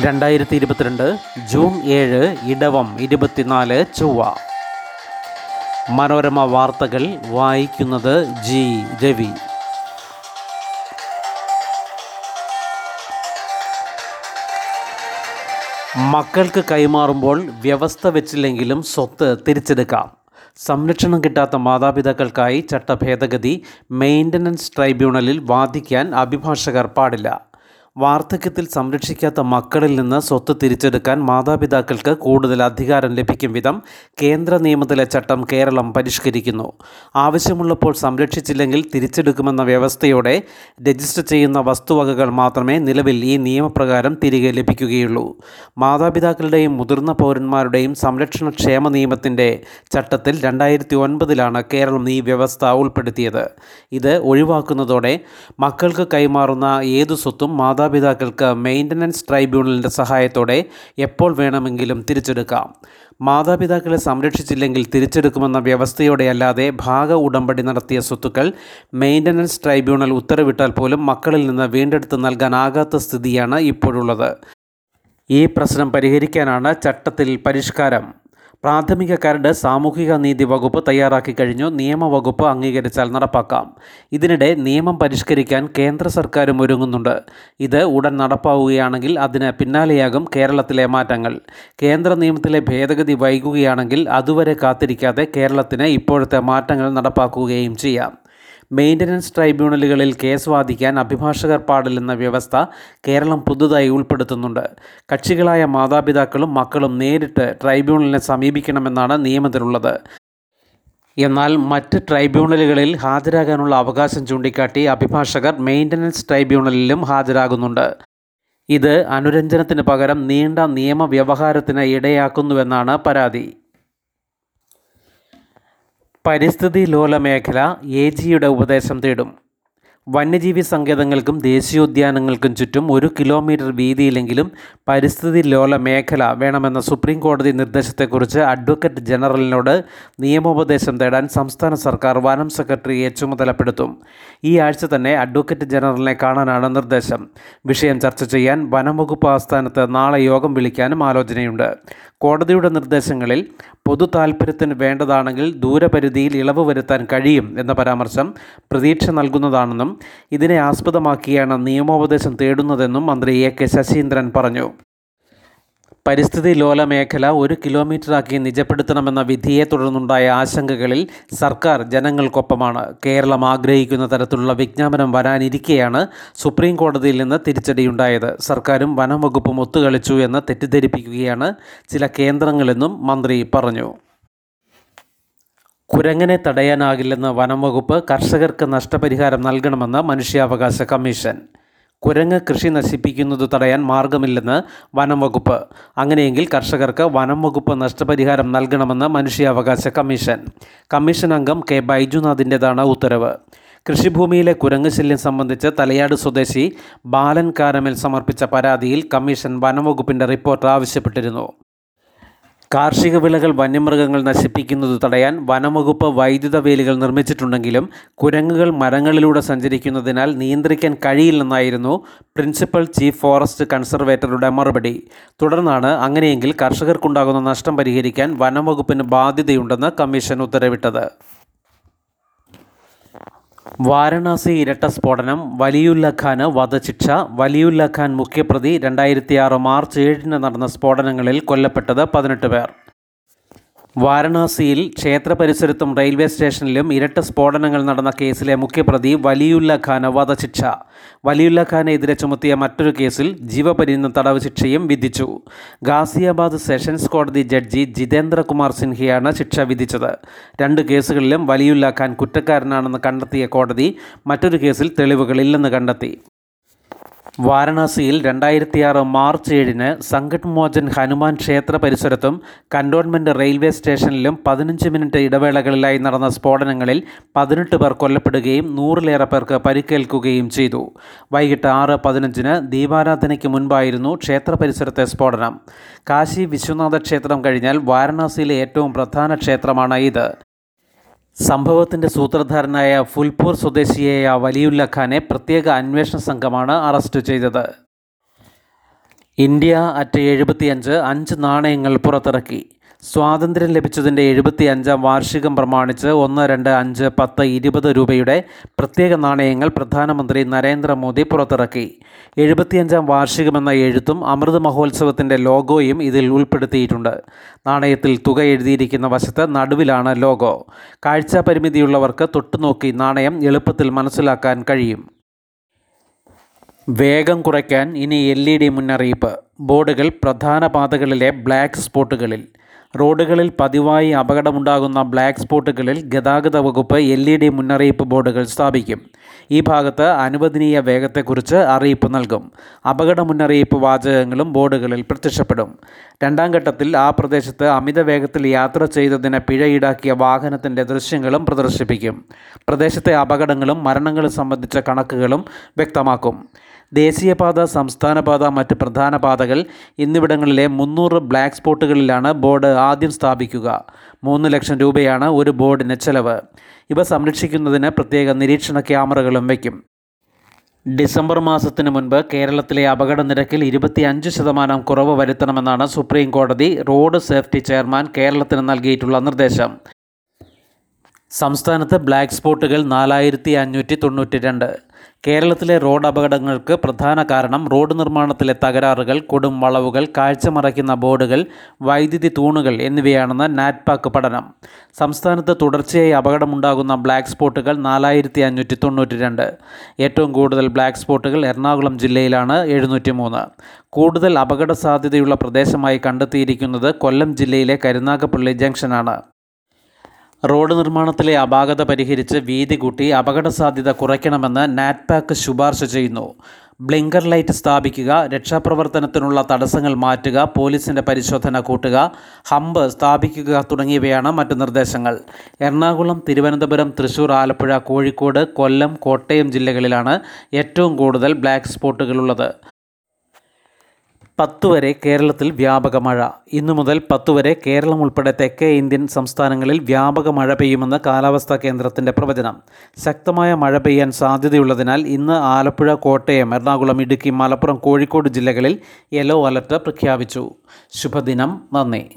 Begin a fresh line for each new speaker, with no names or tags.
രണ്ടായിരത്തി ഇരുപത്തിരണ്ട് ജൂൺ ഏഴ് ഇടവം ഇരുപത്തിനാല് ചൊവ്വ. മനോരമ വാർത്തകൾ വായിക്കുന്നത് ജി. രവി. മക്കൾക്ക് കൈമാറുമ്പോൾ വ്യവസ്ഥ വെച്ചില്ലെങ്കിലും സ്വത്ത് തിരിച്ചെടുക്കാം. സംരക്ഷണം കിട്ടാത്ത മാതാപിതാക്കൾക്കായി ചട്ടഭേദഗതി മെയിന്റനൻസ് ട്രൈബ്യൂണലിൽ വാദിക്കാൻ അഭിഭാഷകർ പാടില്ല. വാർദ്ധക്യത്തിൽ സംരക്ഷിക്കാത്ത മക്കളിൽ നിന്ന് സ്വത്ത് തിരിച്ചെടുക്കാൻ മാതാപിതാക്കൾക്ക് കൂടുതൽ അധികാരം ലഭിക്കും വിധം കേന്ദ്ര നിയമത്തിലെ ചട്ടം കേരളം പരിഷ്കരിക്കുന്നു. ആവശ്യമുള്ളപ്പോൾ സംരക്ഷിച്ചില്ലെങ്കിൽ തിരിച്ചെടുക്കുമെന്ന വ്യവസ്ഥയോടെ രജിസ്റ്റർ ചെയ്യുന്ന വസ്തുവകകൾ മാത്രമേ നിലവിൽ ഈ നിയമപ്രകാരം തിരികെ ലഭിക്കുകയുള്ളൂ. മാതാപിതാക്കളുടെയും മുതിർന്ന പൗരന്മാരുടെയും സംരക്ഷണ ക്ഷേമ നിയമത്തിന്റെ ചട്ടത്തിൽ രണ്ടായിരത്തി ഒൻപതിലാണ് കേരളം ഈ വ്യവസ്ഥ ഉൾപ്പെടുത്തിയത്. ഇത് ഒഴിവാക്കുന്നതോടെ മക്കൾക്ക് കൈമാറുന്ന ഏതു സ്വത്തും മാതാപിതാക്കൾക്ക് മെയിന്റനൻസ് ട്രൈബ്യൂണലിന്റെ സഹായത്തോടെ എപ്പോൾ വേണമെങ്കിലും തിരിച്ചെടുക്കാം. മാതാപിതാക്കളെ സംരക്ഷിച്ചില്ലെങ്കിൽ തിരിച്ചെടുക്കുമെന്ന വ്യവസ്ഥയോടെയല്ലാതെ ഭാഗ ഉടമ്പടി നടത്തിയ സ്വത്തുക്കൾ മെയിന്റനൻസ് ട്രൈബ്യൂണൽ ഉത്തരവിട്ടാൽ പോലും മക്കളിൽ നിന്ന് വീണ്ടെടുത്ത് നൽകാനാകാത്ത സ്ഥിതിയാണ് ഇപ്പോഴുള്ളത്. ഈ പ്രശ്നം പരിഹരിക്കാനാണ് ചട്ടത്തിൽ പരിഷ്കാരം. പ്രാഥമിക കരട് സാമൂഹിക നീതി വകുപ്പ് തയ്യാറാക്കി കഴിഞ്ഞു. നിയമവകുപ്പ് അംഗീകരിച്ചാൽ നടപ്പാക്കാം. ഇതിനിടെ നിയമം പരിഷ്കരിക്കാൻ കേന്ദ്ര സർക്കാരും ഒരുങ്ങുന്നുണ്ട്. ഇത് ഉടൻ നടപ്പാവുകയാണെങ്കിൽ അതിന് പിന്നാലെയാകും കേരളത്തിലെ മാറ്റങ്ങൾ. കേന്ദ്ര നിയമത്തിലെ ഭേദഗതി വൈകുകയാണെങ്കിൽ അതുവരെ കാത്തിരിക്കാതെ കേരളത്തിന് ഇപ്പോഴത്തെ മാറ്റങ്ങൾ നടപ്പാക്കുകയും ചെയ്യാം. മെയിന്റനൻസ് ട്രൈബ്യൂണലുകളിൽ കേസ് വാദിക്കാൻ അഭിഭാഷകർ പാടില്ലെന്ന വ്യവസ്ഥ കേരളം പുതുതായി ഉൾപ്പെടുത്തുന്നുണ്ട്. കക്ഷികളായ മാതാപിതാക്കളും മക്കളും നേരിട്ട് ട്രൈബ്യൂണലിനെ സമീപിക്കണമെന്നാണ് നിയമത്തിലുള്ളത്. എന്നാൽ മറ്റ് ട്രൈബ്യൂണലുകളിൽ ഹാജരാകാനുള്ള അവകാശം ചൂണ്ടിക്കാട്ടി അഭിഭാഷകർ മെയിന്റനൻസ് ട്രൈബ്യൂണലിലും ഹാജരാകുന്നുണ്ട്. ഇത് അനുരഞ്ജനത്തിന് പകരം നീണ്ട നിയമവ്യവഹാരത്തിന് ഇടയാക്കുന്നുവെന്നാണ് പരാതി. പരിസ്ഥിതി ലോല മേഖല എ ജിയുടെ ഉപദേശം തേടും. വന്യജീവി സങ്കേതങ്ങൾക്കും ദേശീയോദ്യാനങ്ങൾക്കും ചുറ്റും ഒരു കിലോമീറ്റർ വീതിയിലെങ്കിലും പരിസ്ഥിതി ലോല മേഖല വേണമെന്ന സുപ്രീം കോടതി നിർദ്ദേശത്തെക്കുറിച്ച് അഡ്വക്കേറ്റ് ജനറലിനോട് നിയമോപദേശം തേടാൻ സംസ്ഥാന സർക്കാർ വനം സെക്രട്ടറിയെ ചുമതലപ്പെടുത്തും. ഈ ആഴ്ച തന്നെ അഡ്വക്കേറ്റ് ജനറലിനെ കാണാനാണ് നിർദ്ദേശം. വിഷയം ചർച്ച ചെയ്യാൻ വനംവകുപ്പ് ആസ്ഥാനത്ത് നാളെ യോഗം വിളിക്കാനും ആലോചനയുണ്ട്. കോടതിയുടെ നിർദ്ദേശങ്ങളിൽ പൊതു താൽപ്പര്യത്തിന് വേണ്ടതാണെങ്കിൽ ദൂരപരിധിയിൽ ഇളവ് വരുത്താൻ കഴിയും എന്ന പരാമർശം പ്രതീക്ഷ നൽകുന്നതാണെന്നും ഇതിനെ ആസ്പദമാക്കിയാണ് നിയമോപദേശം തേടുന്നതെന്നും മന്ത്രി എ കെ ശശീന്ദ്രൻ പറഞ്ഞു. പരിസ്ഥിതി ലോല മേഖല ഒരു കിലോമീറ്ററാക്കി നിജപ്പെടുത്തണമെന്ന വിധിയെ തുടർന്നുണ്ടായ ആശങ്കകളിൽ സർക്കാർ ജനങ്ങൾക്കൊപ്പമാണ്. കേരളം ആഗ്രഹിക്കുന്ന തരത്തിലുള്ള വിജ്ഞാപനം വരാനിരിക്കെയാണ് സുപ്രീം കോടതിയിൽ നിന്ന് തിരിച്ചടിയുണ്ടായത്. സർക്കാരും വനം വകുപ്പും ഒത്തുകളിച്ചു എന്ന് തെറ്റിദ്ധരിപ്പിക്കുകയാണ് ചില കേന്ദ്രങ്ങളെന്നും മന്ത്രി പറഞ്ഞു. കുരങ്ങനെ തടയാനാകില്ലെന്ന് വനം വകുപ്പ് കർഷകർക്ക് നഷ്ടപരിഹാരം നൽകണമെന്ന് മനുഷ്യാവകാശ കമ്മീഷൻ. കുരങ്ങ് കൃഷി നശിപ്പിക്കുന്നത് തടയാൻ മാർഗമില്ലെന്ന് വനം വകുപ്പ് അങ്ങനെയെങ്കിൽ കർഷകർക്ക് വനം വകുപ്പ് നഷ്ടപരിഹാരം നൽകണമെന്ന് മനുഷ്യാവകാശ കമ്മീഷൻ. കമ്മീഷൻ അംഗം കെ. ബൈജുനാഥിന്റെതാണ് ഉത്തരവ്. കൃഷിഭൂമിയിലെ കുരങ്ങ് ശല്യം സംബന്ധിച്ച് തലയാട് സ്വദേശി ബാലൻ കാരമൽ സമർപ്പിച്ച പരാതിയിൽ കമ്മീഷൻ വനംവകുപ്പിന്റെ റിപ്പോർട്ട് ആവശ്യപ്പെട്ടിരുന്നു. കാർഷിക വിളകൾ വന്യമൃഗങ്ങൾ നശിപ്പിക്കുന്നത് തടയാൻ വനംവകുപ്പ് വൈദ്യുത വേലികൾ നിർമ്മിച്ചിട്ടുണ്ടെങ്കിലും കുരങ്ങുകൾ മരങ്ങളിലൂടെ സഞ്ചരിക്കുന്നതിനാൽ നിയന്ത്രിക്കാൻ കഴിയില്ലെന്നായിരുന്നു പ്രിൻസിപ്പൽ ചീഫ് ഫോറസ്റ്റ് കൺസർവേറ്ററുടെ മറുപടി. തുടർന്നാണ് അങ്ങനെയെങ്കിൽ കർഷകർക്കുണ്ടാകുന്ന നഷ്ടം പരിഹരിക്കാൻ വനംവകുപ്പിന് ബാധ്യതയുണ്ടെന്ന് കമ്മീഷൻ ഉത്തരവിട്ടത്. വാരണാസി ഇരട്ട സ്ഫോടനം വലിയുല്ല ഖാന് വധശിക്ഷ വലിയുല്ല ഖാൻ മുഖ്യപ്രതി രണ്ടായിരത്തി ആറ് മാർച്ച് ഏഴിന് നടന്ന സ്ഫോടനങ്ങളിൽ കൊല്ലപ്പെട്ടത് പതിനെട്ട് പേർ. വാരണാസിയിൽ ക്ഷേത്ര പരിസരത്തും റെയിൽവേ സ്റ്റേഷനിലും ഇരട്ട സ്ഫോടനങ്ങൾ നടന്ന കേസിലെ മുഖ്യപ്രതി വലിയുല്ല ഖാന് വധശിക്ഷ. വലിയുല്ല ഖാനെതിരെ ചുമത്തിയ മറ്റൊരു കേസിൽ ജീവപര്യന്തം തടവ് ശിക്ഷയും വിധിച്ചു. ഗാസിയാബാദ് സെഷൻസ് കോടതി ജഡ്ജി ജിതേന്ദ്രകുമാർ സിൻഹയാണ് ശിക്ഷ വിധിച്ചത്. രണ്ട് കേസുകളിലും വലിയുല്ല ഖാൻ കുറ്റക്കാരനാണെന്ന് കണ്ടെത്തിയ കോടതി മറ്റൊരു കേസിൽ തെളിവുകളില്ലെന്ന് കണ്ടെത്തി. വാരണാസിയിൽ രണ്ടായിരത്തിയാറ് മാർച്ച് ഏഴിന് സംകട്ട് മോചൻ ഹനുമാൻ ക്ഷേത്ര പരിസരത്തും കന്റോൺമെന്റ് റെയിൽവേ സ്റ്റേഷനിലും പതിനഞ്ച് മിനിറ്റ് ഇടവേളകളിലായി നടന്ന സ്ഫോടനങ്ങളിൽ പതിനെട്ട് പേർ കൊല്ലപ്പെടുകയും നൂറിലേറെ പേർക്ക് പരിക്കേൽക്കുകയും ചെയ്തു. വൈകിട്ട് ആറ് പതിനഞ്ചിന് ദീപാരാധനയ്ക്ക് മുൻപായിരുന്നു ക്ഷേത്ര പരിസരത്തെ സ്ഫോടനം. കാശി വിശ്വനാഥ ക്ഷേത്രം കഴിഞ്ഞാൽ വാരണാസിയിലെ ഏറ്റവും പ്രധാന ക്ഷേത്രമാണ് ഇത് സംഭവത്തിന്റെ സൂത്രധാരനായ ഫുൽപൂർ സ്വദേശിയായ വലിയുല്ല ഖാനെ പ്രത്യേക അന്വേഷണ സംഘമാണ് അറസ്റ്റ് ചെയ്തത്. ഇന്ത്യ അറ്റ് എഴുപത്തിയഞ്ച് അഞ്ച് നാണയങ്ങൾ പുറത്തിറക്കി. സ്വാതന്ത്ര്യം ലഭിച്ചതിന്റെ എഴുപത്തി അഞ്ചാം വാർഷികം പ്രമാണിച്ച് ഒന്ന് രണ്ട് അഞ്ച് പത്ത് ഇരുപത് രൂപയുടെ പ്രത്യേക നാണയങ്ങൾ പ്രധാനമന്ത്രി നരേന്ദ്രമോദി പുറത്തിറക്കി. എഴുപത്തിയഞ്ചാം വാർഷികമെന്ന എഴുത്തും അമൃത് മഹോത്സവത്തിന്റെ ലോഗോയും ഇതിൽ ഉൾപ്പെടുത്തിയിട്ടുണ്ട്. നാണയത്തിൽ തുക എഴുതിയിരിക്കുന്ന വശത്ത് നടുവിലാണ് ലോഗോ. കാഴ്ചാ പരിമിതിയുള്ളവർക്ക് തൊട്ടുനോക്കി നാണയം എളുപ്പത്തിൽ മനസ്സിലാക്കാൻ കഴിയും. വേഗം കുറയ്ക്കാൻ ഇനി എൽ ഇ ഡി മുന്നറിയിപ്പ്. ബോർഡുകൾ പ്രധാന പാതകളിലെ ബ്ലാക്ക് സ്പോട്ടുകളിൽ. റോഡുകളിൽ പതിവായി അപകടമുണ്ടാകുന്ന ബ്ലാക്ക് സ്പോട്ടുകളിൽ ഗതാഗത വകുപ്പ് എൽ ഇ ഡി മുന്നറിയിപ്പ് ബോർഡുകൾ സ്ഥാപിക്കും. ഈ ഭാഗത്ത് അനുവദനീയ വേഗത്തെക്കുറിച്ച് അറിയിപ്പ് നൽകും. അപകട മുന്നറിയിപ്പ് വാചകങ്ങളും ബോർഡുകളിൽ പ്രത്യക്ഷപ്പെടും. രണ്ടാം ഘട്ടത്തിൽ ആ പ്രദേശത്ത് അമിത വേഗത്തിൽ യാത്ര ചെയ്തതിന് പിഴ ഈടാക്കിയ വാഹനത്തിന്റെ ദൃശ്യങ്ങളും പ്രദർശിപ്പിക്കും. പ്രദേശത്തെ അപകടങ്ങളും മരണങ്ങളും സംബന്ധിച്ച കണക്കുകളും വ്യക്തമാക്കും. ദേശീയപാത സംസ്ഥാനപാത മറ്റ് പ്രധാന പാതകൾ എന്നിവിടങ്ങളിലെ മുന്നൂറ് ബ്ലാക്ക് സ്പോട്ടുകളിലാണ് ബോർഡ് ആദ്യം സ്ഥാപിക്കുക. മൂന്ന് ലക്ഷം രൂപയാണ് ഒരു ബോർഡിന് ചെലവ്. ഇവ സംരക്ഷിക്കുന്നതിന് പ്രത്യേക നിരീക്ഷണ ക്യാമറകളും വയ്ക്കും. ഡിസംബർ മാസത്തിന് മുൻപ് കേരളത്തിലെ അപകട നിരക്കിൽ ഇരുപത്തിയഞ്ച് ശതമാനം കുറവ് വരുത്തണമെന്നാണ് സുപ്രീം കോടതി റോഡ് സേഫ്റ്റി ചെയർമാൻ കേരളത്തിന് നൽകിയിട്ടുള്ള നിർദ്ദേശം. സംസ്ഥാനത്ത് ബ്ലാക്ക് സ്പോട്ടുകൾ നാലായിരത്തി അഞ്ഞൂറ്റി തൊണ്ണൂറ്റി രണ്ട് കേരളത്തിലെ റോഡ് അപകടങ്ങൾക്ക് പ്രധാന കാരണം റോഡ് നിർമ്മാണത്തിലെ തകരാറുകൾ കൊടും വളവുകൾ കാഴ്ച മറയ്ക്കുന്ന ബോർഡുകൾ വൈദ്യുതി തൂണുകൾ എന്നിവയാണെന്ന് നാറ്റ്പാക്ക് പഠനം. സംസ്ഥാനത്ത് തുടർച്ചയായി അപകടമുണ്ടാകുന്ന ബ്ലാക്ക് സ്പോട്ടുകൾ നാലായിരത്തി അഞ്ഞൂറ്റി തൊണ്ണൂറ്റി രണ്ട് ഏറ്റവും കൂടുതൽ ബ്ലാക്ക് സ്പോട്ടുകൾ എറണാകുളം ജില്ലയിലാണ് എഴുന്നൂറ്റി മൂന്ന് കൂടുതൽ അപകട സാധ്യതയുള്ള പ്രദേശമായി കണ്ടെത്തിയിരിക്കുന്നത് കൊല്ലം ജില്ലയിലെ കരുനാഗപ്പള്ളി ജംഗ്ഷനാണ്. റോഡ് നിർമ്മാണത്തിലെ അപാകത പരിഹരിച്ച് വീതി കൂട്ടി അപകട സാധ്യത കുറയ്ക്കണമെന്ന് നാറ്റ്പാക്ക് ശുപാർശ ചെയ്യുന്നു. ബ്ലിങ്കർ ലൈറ്റ് സ്ഥാപിക്കുക രക്ഷാപ്രവർത്തനത്തിനുള്ള തടസ്സങ്ങൾ മാറ്റുക പോലീസിന്റെ പരിശോധന കൂട്ടുക ഹമ്പ് സ്ഥാപിക്കുക തുടങ്ങിയവയാണ് മറ്റ് നിർദ്ദേശങ്ങൾ. എറണാകുളം തിരുവനന്തപുരം തൃശൂർ ആലപ്പുഴ കോഴിക്കോട് കൊല്ലം കോട്ടയം ജില്ലകളിലാണ് ഏറ്റവും കൂടുതൽ ബ്ലാക്ക് സ്പോട്ടുകളുള്ളത്. പത്ത് വരെ കേരളത്തിൽ വ്യാപക മഴ. ഇന്നു മുതൽ പത്ത് വരെ കേരളം ഉൾപ്പെടെ തെക്കേ ഇന്ത്യൻ സംസ്ഥാനങ്ങളിൽ വ്യാപക മഴ പെയ്യുമെന്ന് കാലാവസ്ഥാ കേന്ദ്രത്തിന്റെ പ്രവചനം. ശക്തമായ മഴ പെയ്യാൻ സാധ്യതയുള്ളതിനാൽ ഇന്ന് ആലപ്പുഴ കോട്ടയം എറണാകുളം ഇടുക്കി മലപ്പുറം കോഴിക്കോട് ജില്ലകളിൽ യെല്ലോ അലർട്ട് പ്രഖ്യാപിച്ചു. ശുഭദിനം. നന്ദി.